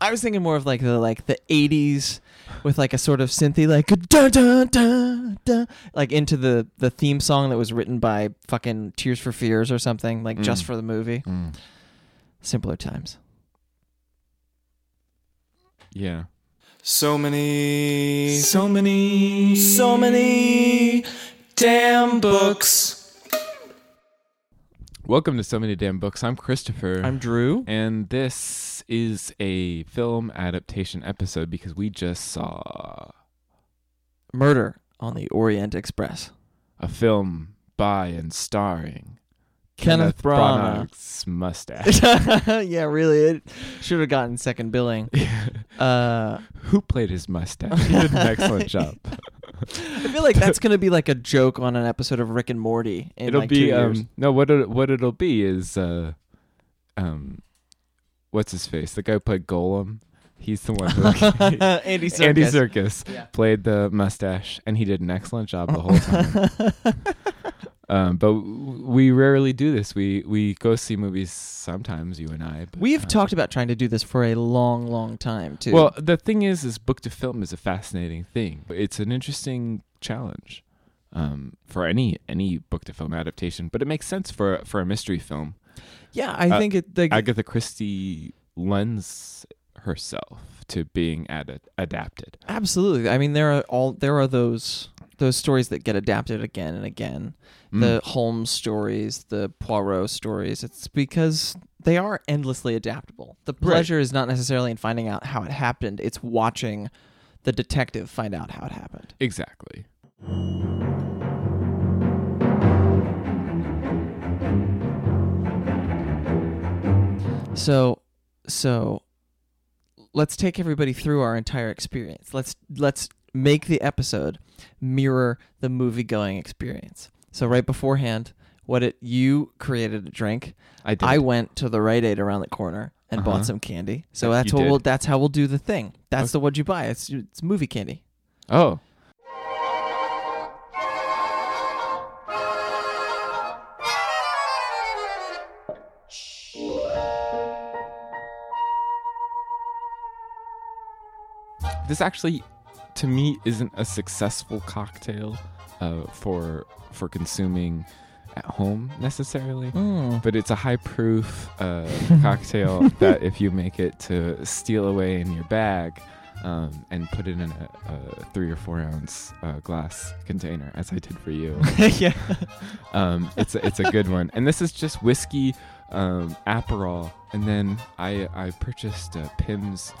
I was thinking more of like the like the '80s with like a sort of synthy like dun dun dun dun like into the the theme song that was written by fucking Tears for Fears or something like just Mm. for the movie. Simpler times. Yeah. So many, so many, so many damn books. Welcome to So Many Damn Books. I'm Christopher. I'm Drew. and this is a film adaptation episode because we just saw Murder on the Orient Express. a film by and starring Kenneth Branagh. Branagh's mustache. yeah, really, it should have gotten second billing. Uh, Who played his mustache? He did an excellent job. I feel like that's gonna be like a joke on an episode of Rick and Morty. In it'll like two be years. um no what it, what it'll be is uh um what's his face the guy who played Gollum he's the one who Andy Serkis. Andy Serkis Yeah. played the mustache and he did an excellent job the whole time um but we rarely do this we we go see movies sometimes you and I but, We've uh, talked about trying to do this for a long, long time too. well the thing is is book to film is a fascinating thing it's an interesting challenge um for any any book to film adaptation but it makes sense for for a mystery film yeah, I uh, think it. Like, Agatha Christie lends herself to being ad- adapted. absolutely. I mean, there are all there are those those stories that get adapted again and again. Mm. The Holmes stories, the Poirot stories. It's because they are endlessly adaptable. The Right. pleasure is not necessarily in finding out how it happened. It's watching the detective find out how it happened. exactly. So, so let's take everybody through our entire experience. Let's let's make the episode mirror the movie going experience. So right beforehand, what it you created a drink. I did. I went to the Rite Aid around the corner and Uh-huh. bought some candy. So that's you what we'll, that's how we'll do the thing. That's Okay. the what you buy. It's it's movie candy. oh, this actually, to me, isn't a successful cocktail uh, for for consuming at home necessarily. but it's a high proof uh, cocktail that if you make it to steal away in your bag um, and put it in a, a three or four ounce uh, glass container, as I did for you, yeah. um, it's a, it's a good one. And this is just whiskey, um, Aperol, and then I I purchased uh, Pimm's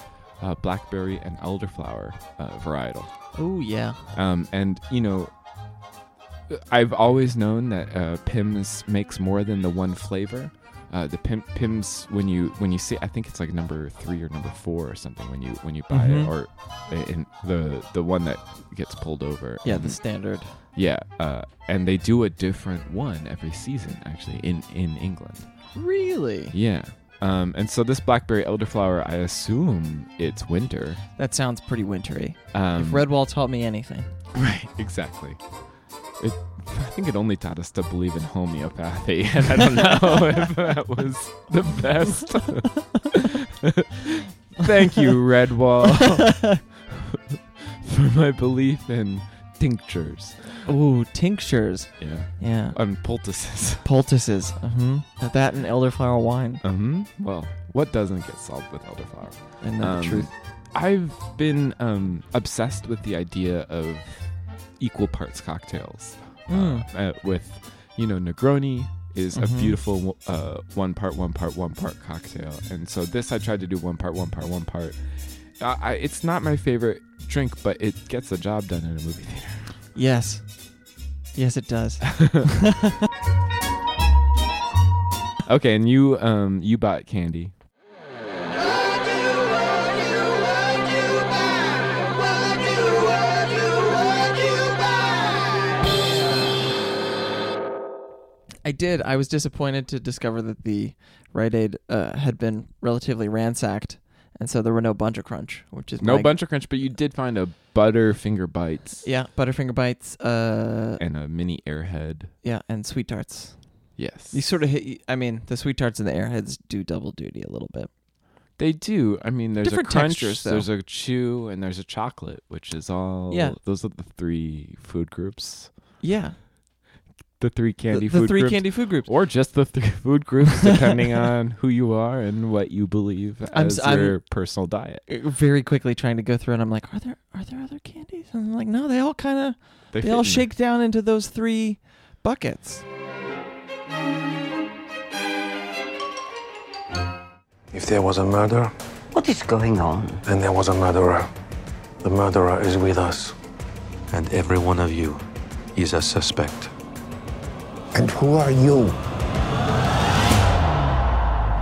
uh, blackberry and elderflower uh, varietal. Oh yeah. Um, and you know, I've always known that uh, Pimm's makes more than the one flavor. Uh, the Pimm, Pimm's when you when you see, I think it's like number three or number four or something when you when you buy Mhm. it, or in the the one that gets pulled over. Yeah, And- the standard. yeah, uh, and they do a different one every season actually in in England. Really? Yeah. Um, and so this blackberry elderflower, I assume it's winter. That sounds pretty wintry. Um, if Redwall taught me anything. Right, exactly. It, I think it only taught us to believe in homeopathy, and I don't know if that was the best. Thank you, Redwall, for my belief in tinctures. Ooh, tinctures. Yeah. Yeah. And poultices. Poultices. Mm-hmm. That and elderflower wine. hmm Well, what doesn't get solved with elderflower? And know the Um, truth. I've been um, obsessed with the idea of equal parts cocktails. Mm. Uh, with, you know, Negroni is a Mhm. beautiful uh, one part, one part, one part cocktail. And so this I tried to do one part, one part, one part. Uh, I, it's not my favorite drink, but it gets the job done in a movie theater. Yes. Yes, it does. Okay, and you um you bought candy. I did. I was disappointed to discover that the Rite Aid uh, had been relatively ransacked, and so there were no Bunch of Crunch, which is No my- bunch of crunch, but you did find a Butterfinger bites Yeah, Butterfinger bites. Uh, and a mini airhead. yeah, and sweet tarts. Yes. You sort of hit. I mean, the sweet tarts and the airheads do double duty a little bit. They do. I mean, there's Different a crunch, textures, there's a chew, and there's a chocolate, which is all. Yeah. Those are the three food groups. Yeah, The three candy the, the food three groups. candy food groups. or just the three food groups, depending on who you are and what you believe I'm as s- I'm- your personal diet. Uh, Very quickly trying to go through, and I'm like, are there are there other candies? And I'm like, no, they all kind of They, they all in. shake down into those three buckets. If there was a murder, What is going on? then there was a murderer. The murderer is with us. And every one of you is a suspect. And who are you?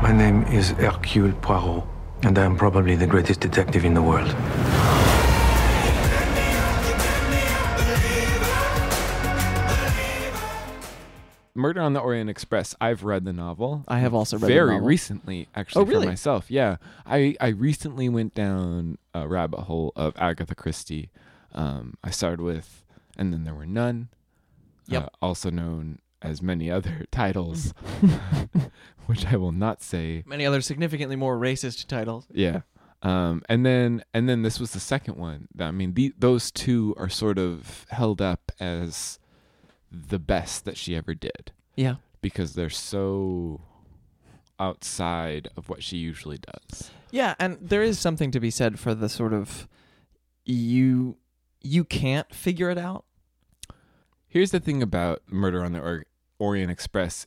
My name is Hercule Poirot, and I am probably the greatest detective in the world. Murder on the Orient Express. I've read the novel. I have also read the very novel. recently, actually, Oh, really? for myself. Yeah, I I recently went down a rabbit hole of Agatha Christie. Um, I started with, and then there were none. Yep. Uh, also known as many other titles, which I will not say. Many other significantly more racist titles. Yeah. Um, and then and then this was the second one. I mean, the, those two are sort of held up as the best that she ever did Yeah. because they're so outside of what she usually does. Yeah, and there is something to be said for the sort of you you can't figure it out. Here's the thing about Murder on the or- Orient Express,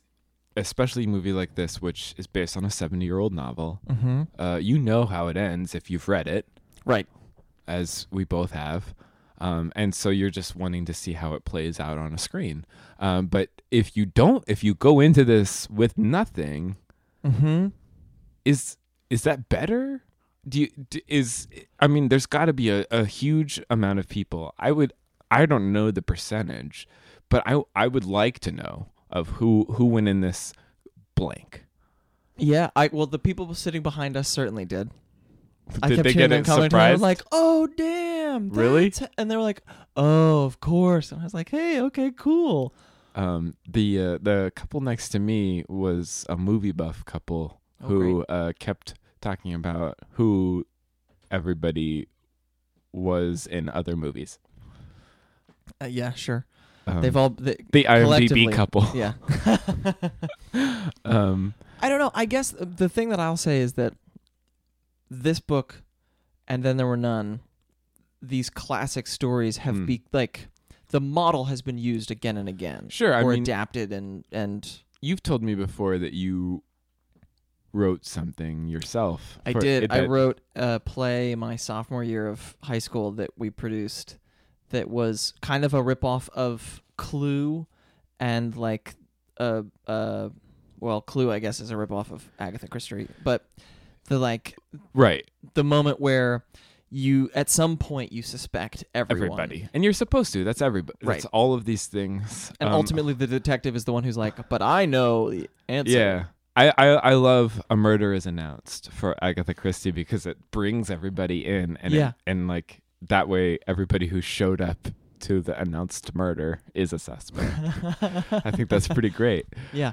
especially a movie like this, which is based on a 70 year old novel. Mm-hmm. Uh, you know how it ends if you've read it, Right. as we both have. Um, and so you're just wanting to see how it plays out on a screen. Um, but if you don't, if you go into this with nothing, Mm-hmm. is is that better? Do you d is I mean, there's got to be a, a huge amount of people. I would I don't know the percentage, but I I would like to know of who who went in this blank. Yeah, I well the people sitting behind us certainly did. I Did kept they hearing get them it comment, and I like, "Oh damn!" Really? And they were like, "Oh, of course." And I was like, "Hey, okay, cool." Um, the uh, the couple next to me was a movie buff couple Oh, who uh, kept talking about who everybody was in other movies. Uh, yeah, sure. Um, They've all they, the IMDb couple. Yeah. Um, I don't know. I guess the thing that I'll say is that this book, and then there were none. These classic stories have Hmm. be like the model has been used again and again. Sure, I or mean- adapted and and you've told me before that you wrote something yourself. I did. I wrote a play my sophomore year of high school that we produced that was kind of a ripoff of Clue and like uh uh well Clue I guess is a ripoff of Agatha Christie, but the like right the moment where you at some point you suspect everyone. everybody, and you're supposed to. That's everybody. Right. That's all of these things. And Um, ultimately the detective is the one who's like, "But I know the answer." Yeah. I, I, I love a murder is announced for Agatha Christie because it brings everybody in and it- Yeah. and like that way everybody who showed up to the announced murder is a suspect. I think that's pretty great. Yeah.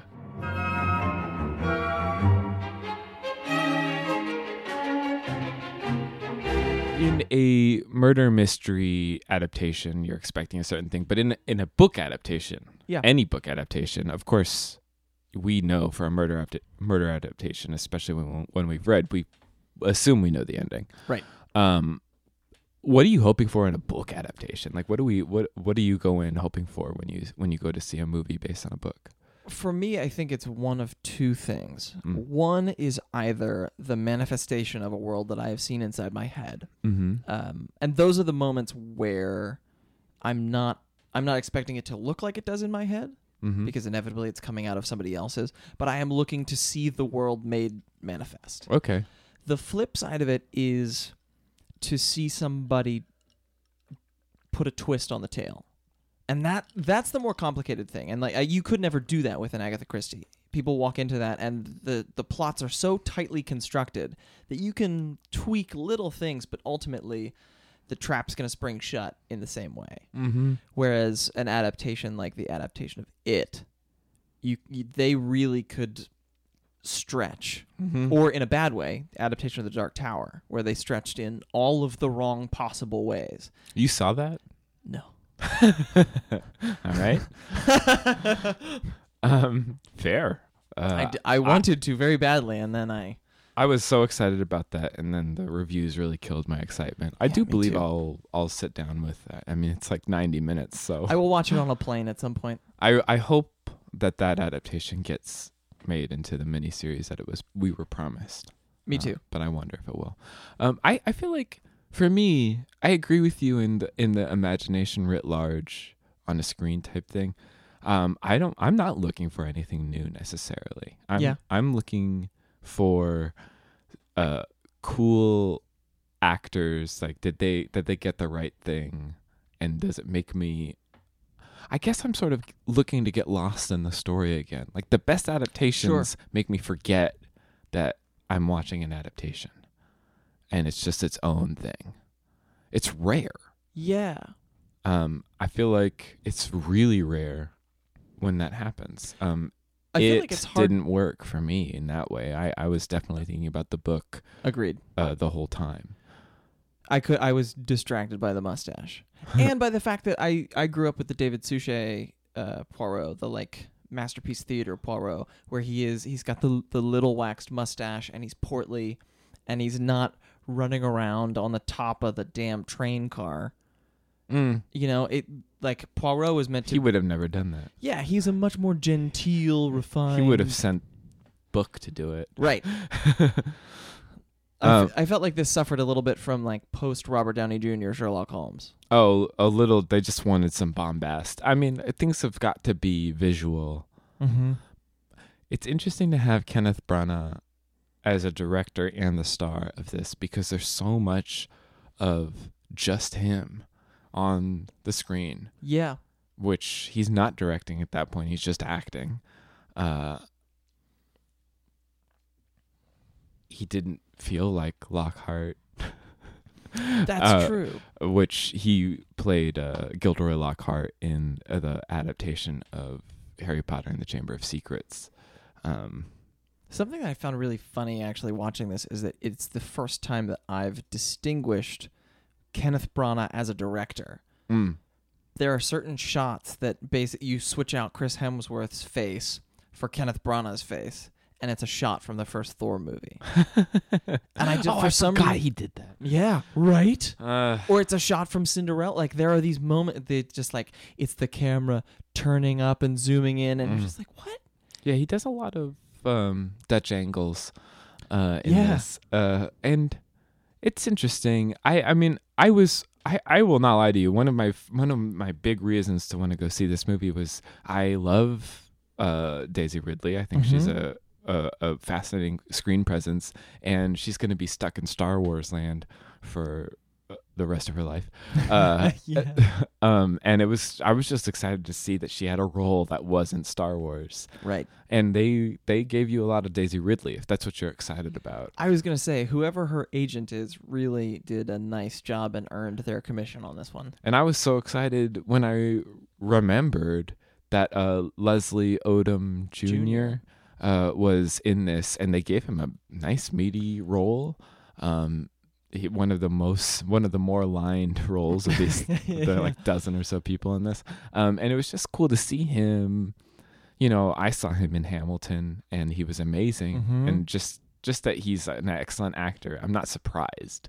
in a murder mystery adaptation, you're expecting a certain thing, but in in a book adaptation, Yeah. any book adaptation, of course, we know for a murder adapta- murder adaptation, especially when when we've read, we assume we know the ending. Right. Um, what are you hoping for in a book adaptation? Like, what do we what what do you go in hoping for when you when you go to see a movie based on a book? For me, I think it's one of two things. Mm. One is either the manifestation of a world that I have seen inside my head, Mm-hmm. um, and those are the moments where I'm not I'm not expecting it to look like it does in my head Mm-hmm. because inevitably it's coming out of somebody else's. But I am looking to see the world made manifest. okay. The flip side of it is to see somebody put a twist on the tail. And that that's the more complicated thing. And like uh, you could never do that with an Agatha Christie. People walk into that and the the plots are so tightly constructed that you can tweak little things but ultimately the trap's going to spring shut in the same way. Mm-hmm. Whereas an adaptation like the adaptation of It, you, you they really could stretch Mm-hmm. or in a bad way, adaptation of the Dark Tower, where they stretched in all of the wrong possible ways. You saw that? No. All right. um, fair. Uh, I, d- I wanted to very badly, and then I. I was so excited about that, and then the reviews really killed my excitement. I do believe too. I'll I'll sit down with that. I mean, it's like ninety minutes, so I will watch it on a plane at some point. I I hope that that adaptation gets made into the miniseries that it was we were promised. Me Uh, too. but I wonder if it will. Um, I I feel like for me, I agree with you in the in the imagination writ large on a screen type thing. Um, I don't. I'm not looking for anything new necessarily. I'm, Yeah. I'm looking for uh cool actors. Like, did they did they get the right thing? And does it make me? I guess I'm sort of looking to get lost in the story again. Like the best adaptations make me forget that I'm watching an adaptation, and it's just its own thing. It's rare. Yeah. Um, I feel like it's really rare when that happens. Um, I it feel like it's hard. didn't work for me in that way. I, I was definitely thinking about the book Agreed. uh, the whole time. I could. I was distracted by the mustache, and by the fact that I I grew up with the David Suchet uh, Poirot, the like masterpiece theater Poirot, where he is. He's got the the little waxed mustache, and he's portly, and he's not running around on the top of the damn train car. Mm. You know, it like Poirot was meant to. He would have never done that. yeah, he's a much more genteel, refined. He would have sent Bouc to do it. right. I, Um, f- I felt like this suffered a little bit from like post Robert Downey Jr. Sherlock Holmes. Oh, a little. They just wanted some bombast. I mean, things have got to be visual. Mm-hmm. It's interesting to have Kenneth Branagh as a director and the star of this because there's so much of just him on the screen, Yeah. which he's not directing at that point. He's just acting. Uh, he didn't feel like Lockhart, That's Uh, true. which he played uh, Gilderoy Lockhart in uh, the adaptation of Harry Potter and the Chamber of Secrets. Um, Something that I found really funny actually watching this is that it's the first time that I've distinguished Kenneth Branagh as a director. mm, There are certain shots that basically you switch out Chris Hemsworth's face for Kenneth Branagh's face, and it's a shot from the first Thor movie. and I just oh, for I some forgot reason- he did that. yeah, right. Uh, Or it's a shot from Cinderella. Like there are these moments that just like it's the camera turning up and zooming in, and Mm. you're just like, what? yeah, he does a lot of um, Dutch angles uh, in Yeah. this, uh, and it's interesting. I, I mean, I was. I, I will not lie to you. One of my one of my big reasons to want to go see this movie was I love uh, Daisy Ridley. I think she's a, a a fascinating screen presence, and she's going to be stuck in Star Wars land for uh, the rest of her life. Uh, Yeah. um, and it was I was just excited to see that she had a role that wasn't Star Wars, Right. and they they gave you a lot of Daisy Ridley if that's what you're excited about. I was gonna say whoever her agent is really did a nice job and earned their commission on this one. And I was so excited when I remembered that uh, Leslie Odom Jr. Jr.. Uh, was in this, and they gave him a nice meaty role. Um, he, one of the most one of the more lined roles of these the like dozen or so people in this. Um, and it was just cool to see him. You know, I saw him in Hamilton, and he was amazing. Mhm. And just just that he's an excellent actor, I'm not surprised.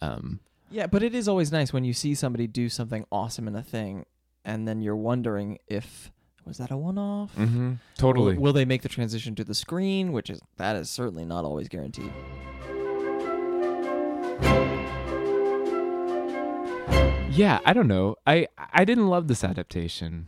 Um, Yeah, but it is always nice when you see somebody do something awesome in a thing, and then you're wondering if was that a one-off. mhm, totally. Will, will they make the transition to the screen? Which is that is certainly not always guaranteed. yeah, I don't know. I I didn't love this adaptation.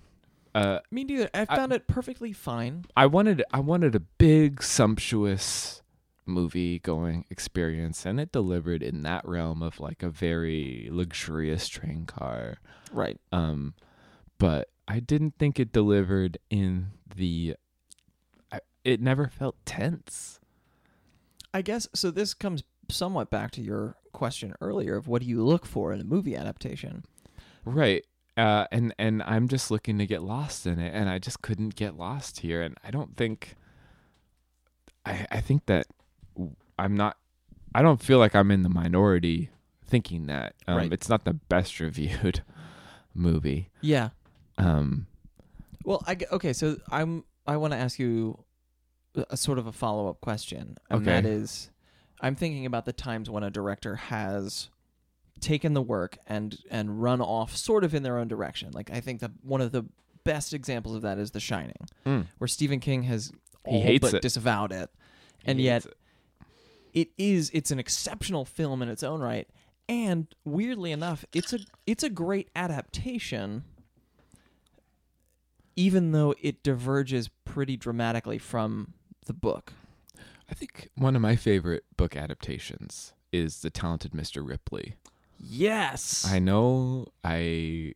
Uh, Me neither. I I- found it perfectly fine. I wanted I wanted a big sumptuous movie going experience and it delivered in that realm of like a very luxurious train car Right. um but I didn't think it delivered in the I, it never felt tense I guess so. This comes somewhat back to your question earlier of what do you look for in a movie adaptation? right uh and and I'm just looking to get lost in it and I just couldn't get lost here and I don't think I I think that I'm not I don't feel like I'm in the minority thinking that um, Right. it's not the best reviewed movie Yeah. Um Well, I okay. So I'm. I want to ask you a sort of a follow up question, and Okay. that is, I'm thinking about the times when a director has taken the work and and run off sort of in their own direction. Like I think that one of the best examples of that is The Shining, Mm. where Stephen King has He all hates but it. disavowed it, and He yet it. it is it's an exceptional film in its own right and weirdly enough it's a it's a great adaptation even though it diverges pretty dramatically from the book I think one of my favorite book adaptations is The Talented Mr. Ripley. yes I know I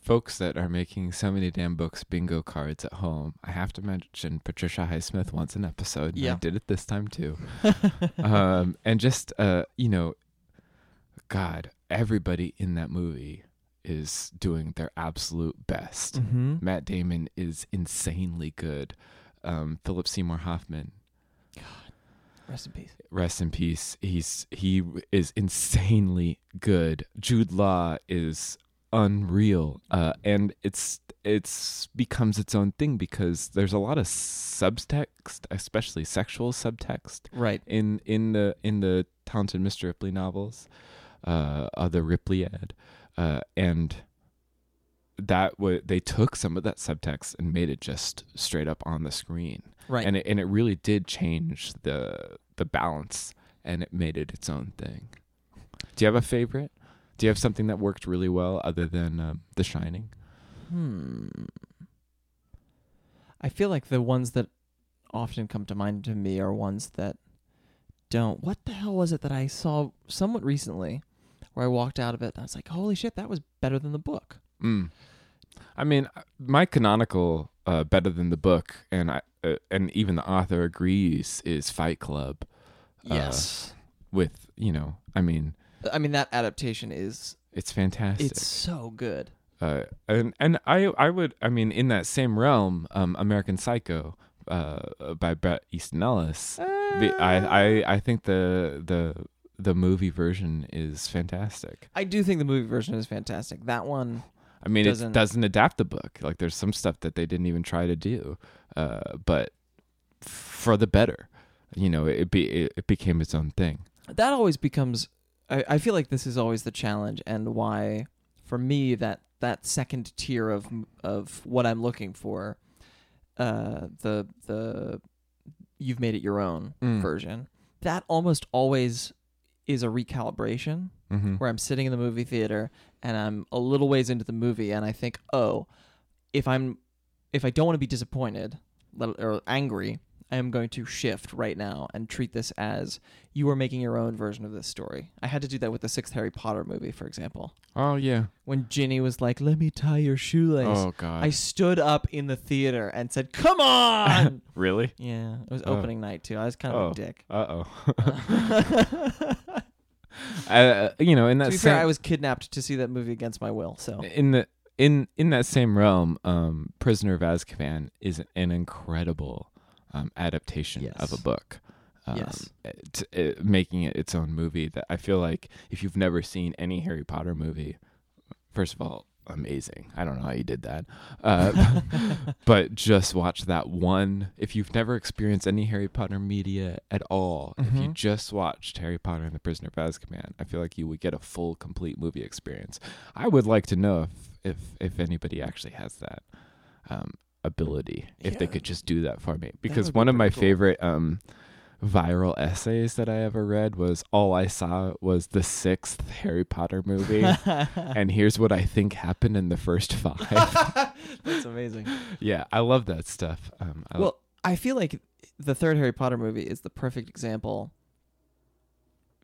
folks that are making so many damn books bingo cards at home. I have to mention Patricia Highsmith once an episode. Yeah. I did it this time too. um and just uh you know god, everybody in that movie is doing their absolute best. mm-hmm. Matt Damon is insanely good. Um Philip Seymour Hoffman rest in peace rest in peace. He's he is insanely good. Jude Law is unreal, uh, and it's it's becomes its own thing because there's a lot of subtext, especially sexual subtext right in in the in the Talented Mr. Ripley novels, uh, uh the Ripliad, uh, and that they took some of that subtext and made it just straight up on the screen right and it, and it really did change the the balance and it made it its own thing. Do you have a favorite? Do you have something that worked really well other than um, The Shining? hmm i feel like the ones that often come to mind to me are ones that don't what the hell was it that i saw somewhat recently where i walked out of it and i was like holy shit that was better than the book Mm. I mean, uh, my canonical uh, better than the book, and I uh, and even the author agrees is Fight Club. Uh, with you know, I mean, I mean that adaptation is it's fantastic. it's so good. uh, and and I I would I mean in that same realm, um, American Psycho, uh, by Bret Easton Ellis. The, I, I I think the the the movie version is fantastic. I do think the movie version is fantastic. That one I mean, Doesn't- it doesn't adapt the book. Like there's some stuff that they didn't even try to do, uh, but for the better. You know, it be it, it became its own thing. that always becomes I, I feel like this is always the challenge and why for me that that second tier of of what I'm looking for uh the the you've made it your own Mm. version that almost always is a recalibration Mm-hmm. where I'm sitting in the movie theater and I'm a little ways into the movie and I think, oh, if I'm if I don't want to be disappointed or angry, I am going to shift right now and treat this as you are making your own version of this story. I had to do that with the sixth Harry Potter movie, for example. Oh yeah. When Ginny was like, "Let me tie your shoelace," Oh god. I stood up in the theater and said, "Come on!" really? yeah, it was Oh. opening night too. I was kind of Oh. a dick. Uh oh. uh, you know, in to that be same, fair, I was kidnapped to see that movie against my will. So in the in in that same realm, um, Prisoner of Azkaban is an incredible um, adaptation of a book. um, Yes. t- uh, making it its own movie. That I feel like if you've never seen any Harry Potter movie, first of all, amazing. I don't know how you did that, uh, but just watch that one. If you've never experienced any Harry Potter media at all, if you Mhm. just watched Harry Potter and the Prisoner of Azkaban, I feel like you would get a full, complete movie experience. I would like to know if if if anybody actually has that um, ability, if they could just do that for me. Because would be one of my cool. favorite um, viral essays that I ever read was all I saw was the sixth Harry Potter movie. and here's what I think happened in the first five. That's amazing. yeah, I love that stuff. Um, I, Well, I feel like the third Harry Potter movie is the perfect example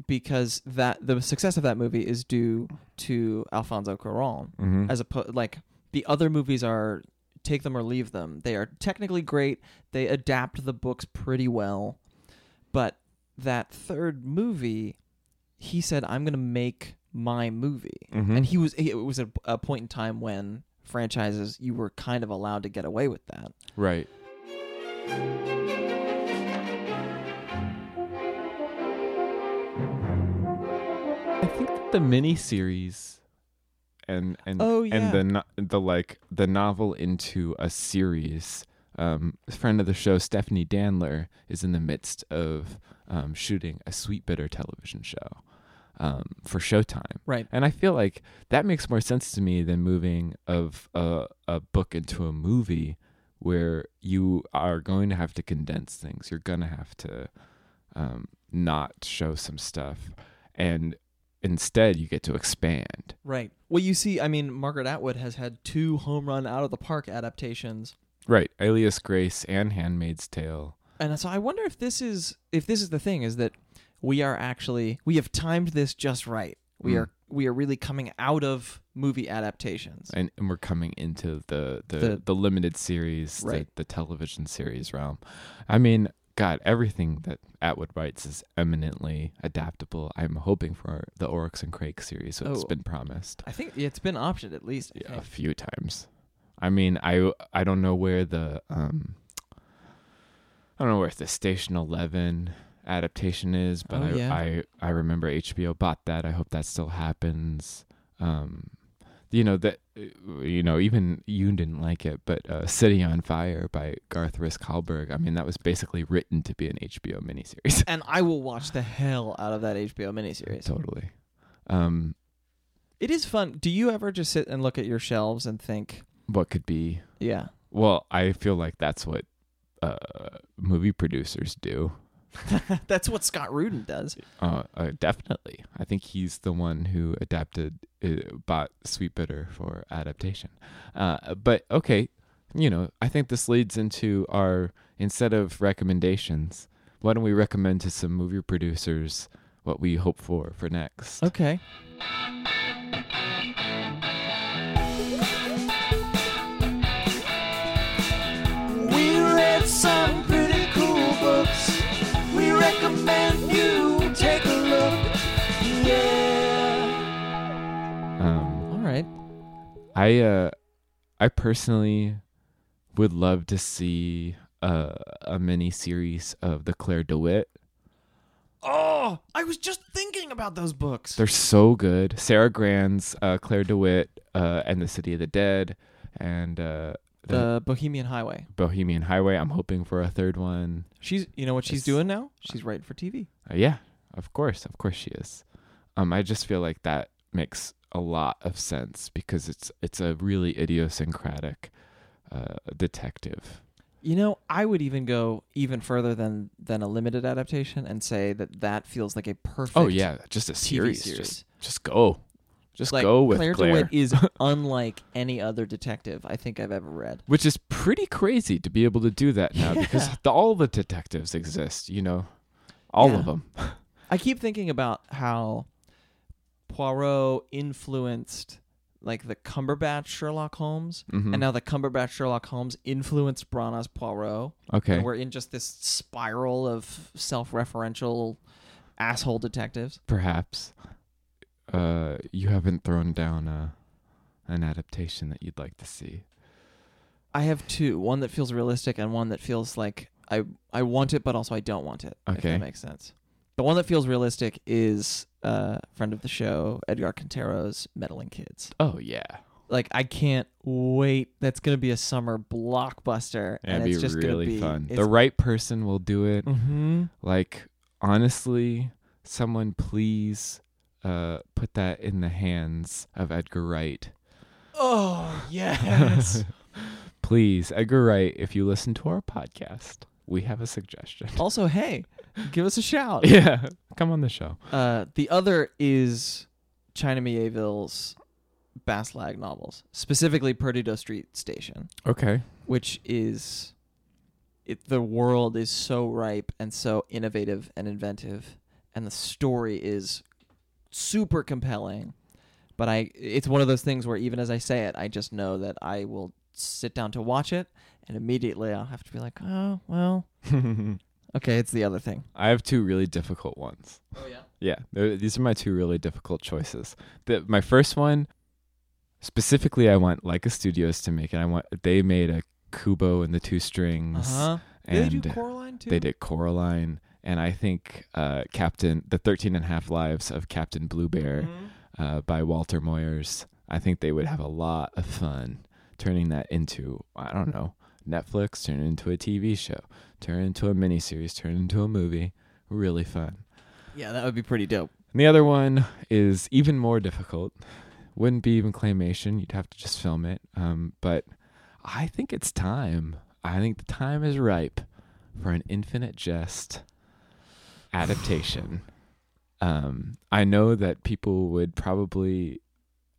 because that the success of that movie is due to Alfonso Cuarón mhm. as opposed like the other movies are take them or leave them. They are technically great. They adapt the books pretty well. But that third movie, he said I'm going to make my movie. Mhm. And he was it was a, a point in time when franchises you were kind of allowed to get away with that. right. I think that the miniseries and and Oh, yeah. and the no- the like the novel into a series. Um, friend of the show, Stephanie Danler, is in the midst of um, shooting a Sweetbitter television show um, for Showtime. Right. And I feel like that makes more sense to me than moving of a, a book into a movie where you are going to have to condense things. You're going to have to um, not show some stuff. And instead, you get to expand. Right. Well, you see, I mean, Margaret Atwood has had two home run out of the park adaptations, Right. Alias Grace and Handmaid's Tale. and so I wonder if this is if this is the thing is that we are actually we have timed this just right. We Mm. are we are really coming out of movie adaptations. And, and we're coming into the the, the, The- limited series, Right. the, the television series realm. I mean, God, everything that Atwood writes is eminently adaptable. I'm hoping for the Oryx and Crake series, what's Oh. been promised. I think it's been optioned at least. I Yeah, a think. few times. I mean, I I don't know where the um I don't know where the Station Eleven adaptation is, but Oh, I, yeah. I I remember HBO bought that. I hope that still happens. Um, you know that you know even you didn't like it, but uh, City on Fire by Garth Risk Hallberg. I mean, that was basically written to be an HBO miniseries. And I will watch the hell out of that HBO miniseries. totally. Um, It is fun. Do you ever just sit and look at your shelves and think, what could be? yeah, Well, I feel like that's what uh, movie producers do. that's what Scott Rudin does. Uh, uh, definitely. I think he's the one who adapted, uh, bought Sweetbitter for adaptation. Uh, but okay, you know, I think this leads into our, instead of recommendations, why don't we recommend to some movie producers what we hope for for next? Okay. We read some pretty cool books. We recommend you take a look. Yeah. Um, All right. I, uh, I personally would love to see uh, a mini series of the Claire DeWitt Oh, I was just thinking about those books. They're so good. Sara Gran's uh, Claire DeWitt uh, and the City of the Dead and uh, the, the Bohemian Highway. Bohemian Highway. I'm hoping for a third one. She's, you know what she's It's- doing now? She's writing for TV. Uh, yeah, of course, of course she is. Um, I just feel like that makes a lot of sense because it's it's a really idiosyncratic uh, detective. You know, I would even go even further than than a limited adaptation and say that that feels like a perfect. Oh yeah, just a TV series. series. Just just go, just like go with Claire, Claire. DeWitt is unlike any other detective I think I've ever read. which is pretty crazy to be able to do that now because the, all the detectives exist. You know, all Yeah. of them. I keep thinking about how Poirot influenced like the Cumberbatch Sherlock Holmes, Mhm. and now the Cumberbatch Sherlock Holmes influenced Branagh Poirot. Okay. And we're in just this spiral of self-referential asshole detectives. Perhaps uh, you haven't thrown down uh, an adaptation that you'd like to see. I have two, one that feels realistic and one that feels like I I want it, but also I don't want it. If Okay. that makes sense. The one that feels realistic is uh, friend of the show, Edgar Cantero's Meddling Kids. Oh yeah, Like I can't wait. That's gonna be a summer blockbuster, it'd and be it's just really gonna be fun. The right person will do it. hmm Like honestly, someone please uh, put that in the hands of Edgar Wright. Oh yes. please, Edgar Wright, if you listen to our podcast, we have a suggestion. also, hey, give us a shout. yeah, come on the show. Uh, the other is China Mieville's Bas-Lag novels, specifically Perdido Street Station, Okay. which is it, the world is so ripe and so innovative and inventive, and the story is super compelling. But I, it's one of those things where even as I say it, I just know that I will sit down to watch it, and immediately I'll have to be like, oh well, okay, it's the other thing. I have two really difficult ones. Oh yeah. Yeah, these are my two really difficult choices. The my first one, specifically, I want Laika Studios to make it. I want they made a Kubo and the Two Strings. Uh Strings, huh. and Did they do Coraline too? they did Coraline, and I think uh, Captain the Thirteen and a Half Lives of Captain Blue Bear Mhm. uh, by Walter Moers. I think they would have a lot of fun turning that into I don't know Netflix, turn it into a TV show, turn it into a miniseries, turn it into a movie. Really fun. Yeah, that would be pretty dope. And the other one is even more difficult. Wouldn't be even claymation. You'd have to just film it. Um, but I think it's time. I think the time is ripe for an Infinite Jest adaptation. um, I know that people would probably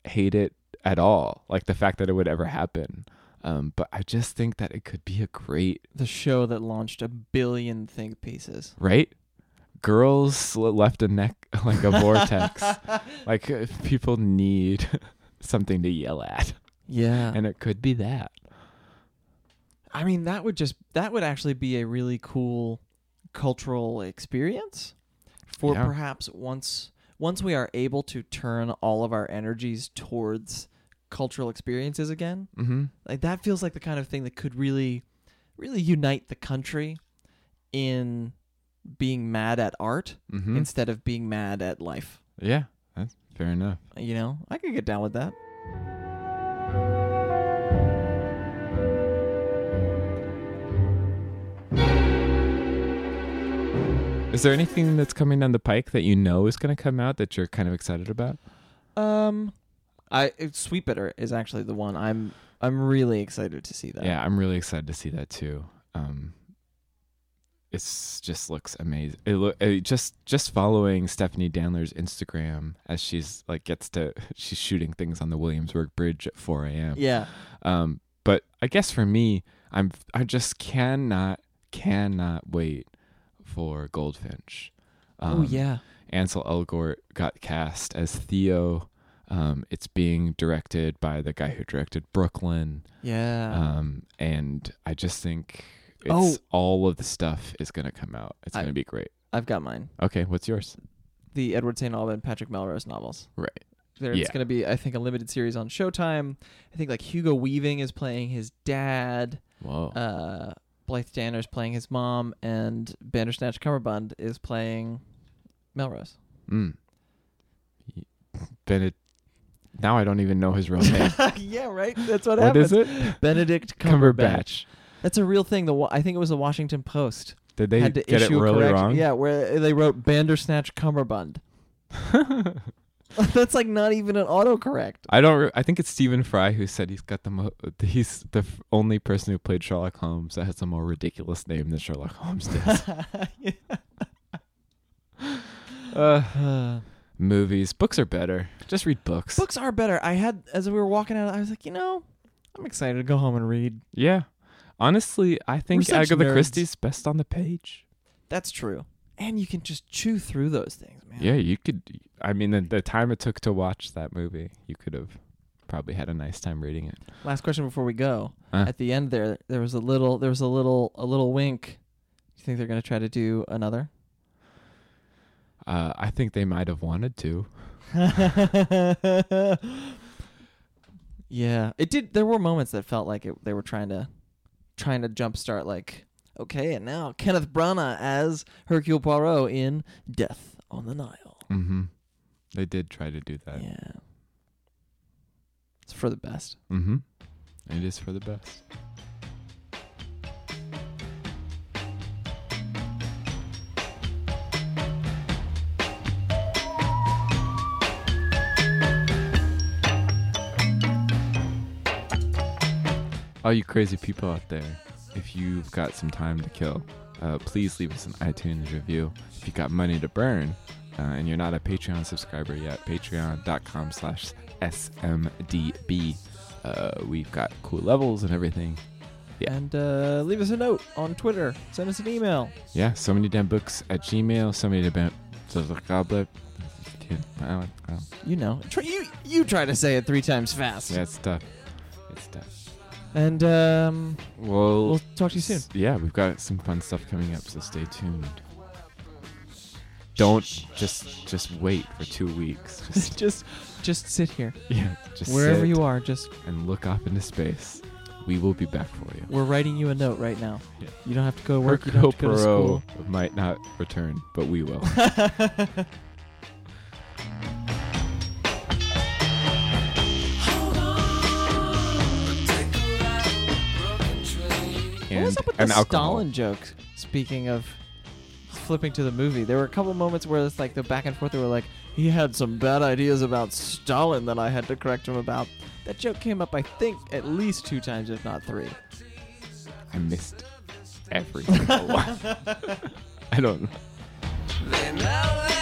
hate it at all, like the fact that it would ever happen. Um, but I just think that it could be a great The show that launched a billion think pieces. right? Girls left a neck like a vortex. like uh, people need something to yell at, Yeah. and it could be that. I mean, that would just that would actually be a really cool cultural experience for Yeah. perhaps once once we are able to turn all of our energies towards cultural experiences again. Mm-hmm. Like that feels like the kind of thing that could really really unite the country in being mad at art Mm-hmm. instead of being mad at life. yeah, that's fair enough. You know, I could get down with that. Is there anything that's coming down the pike that you know is going to come out that you're kind of excited about? Um, I it- Sweetbitter is actually the one I'm I'm really excited to see that. Yeah, I'm really excited to see that too. Um, it's just looks amazing. It look it just just following Stephanie Danler's Instagram as she's like gets to she's shooting things on the Williamsburg Bridge at 4 a.m. Yeah. Um, but I guess for me, I'm I just cannot cannot wait for Goldfinch. Um, oh yeah. Ansel Elgort got cast as Theo. Um, it's being directed by the guy who directed Brooklyn. Yeah. Um, and I just think it's Oh. all of the stuff is gonna come out. It's I- gonna be great. I've got mine. Okay, what's yours? The Edward St. Aubyn Patrick Melrose novels. Right. There's Yeah. going to be I think a limited series on Showtime. I think like Hugo Weaving is playing his dad. Whoa. Uh Blythe Danner is playing his mom and Bandersnatch Cumberbund is playing Melrose. mm. Bennett. Now I don't even know his real name. yeah, right. That's what, what happens. is it? Benedict Cumberbatch. Cumberbatch. That's a real thing. The Wa- I think it was the Washington Post Did they had to get it issue a really correction. wrong? Yeah, where they wrote Bandersnatch Cumberbund. That's like not even an autocorrect. I don't. Re- I think it's Stephen Fry who said he's got the mo- he's the f- only person who played Sherlock Holmes that has a more ridiculous name than Sherlock Holmes does. uh, movies, books are better. Just read books. Books are better. I had as we were walking out, I was like, you know, I'm excited to go home and read. Yeah, honestly, I think Agatha nerds. Christie's best on the page. That's true. And you can just chew through those things, man. Yeah, you could. I mean, the, the time it took to watch that movie, you could have probably had a nice time reading it. Last question before we go. Uh. At the end there, there was a little, there was a little, a little wink. Do you think they're gonna try to do another? Uh, I think they might have wanted to. yeah, it did. There were moments that felt like it, they were trying to, trying to jumpstart like Okay, and now Kenneth Branagh as Hercule Poirot in Death on the Nile. Mm-hmm. They did try to do that. Yeah. It's for the best. Mm-hmm. It is for the best. All you crazy people out there, if you've got some time to kill, uh, please leave us an iTunes review. If you got money to burn uh, and you're not a Patreon subscriber yet, patreon.com slash smdb. Uh, we've got cool levels and everything. Yeah. And uh, leave us a note on Twitter. Send us an email. Yeah, so many damn books at Gmail, so many damn. You know. Try, you you try to say it three times fast. Yeah, it's tough. It's tough. And um, Well, we'll talk to you soon. Yeah, we've got some fun stuff coming up, so stay tuned. Don't just just wait for two weeks. Just just just sit here. yeah, just Wherever you are, just and look up into space. We will be back for you. we're writing you a note right now. Yeah. You don't have to go to work. You Hercule don't have to go to Poirot might not return, but we will. And what was up with and the alcohol. Stalin joke? Speaking of flipping to the movie, there were a couple moments where it's like the back and forth. They were like, he had some bad ideas about Stalin that I had to correct him about. That joke came up, I think, at least two times, if not three. I missed every single one. I don't know. They never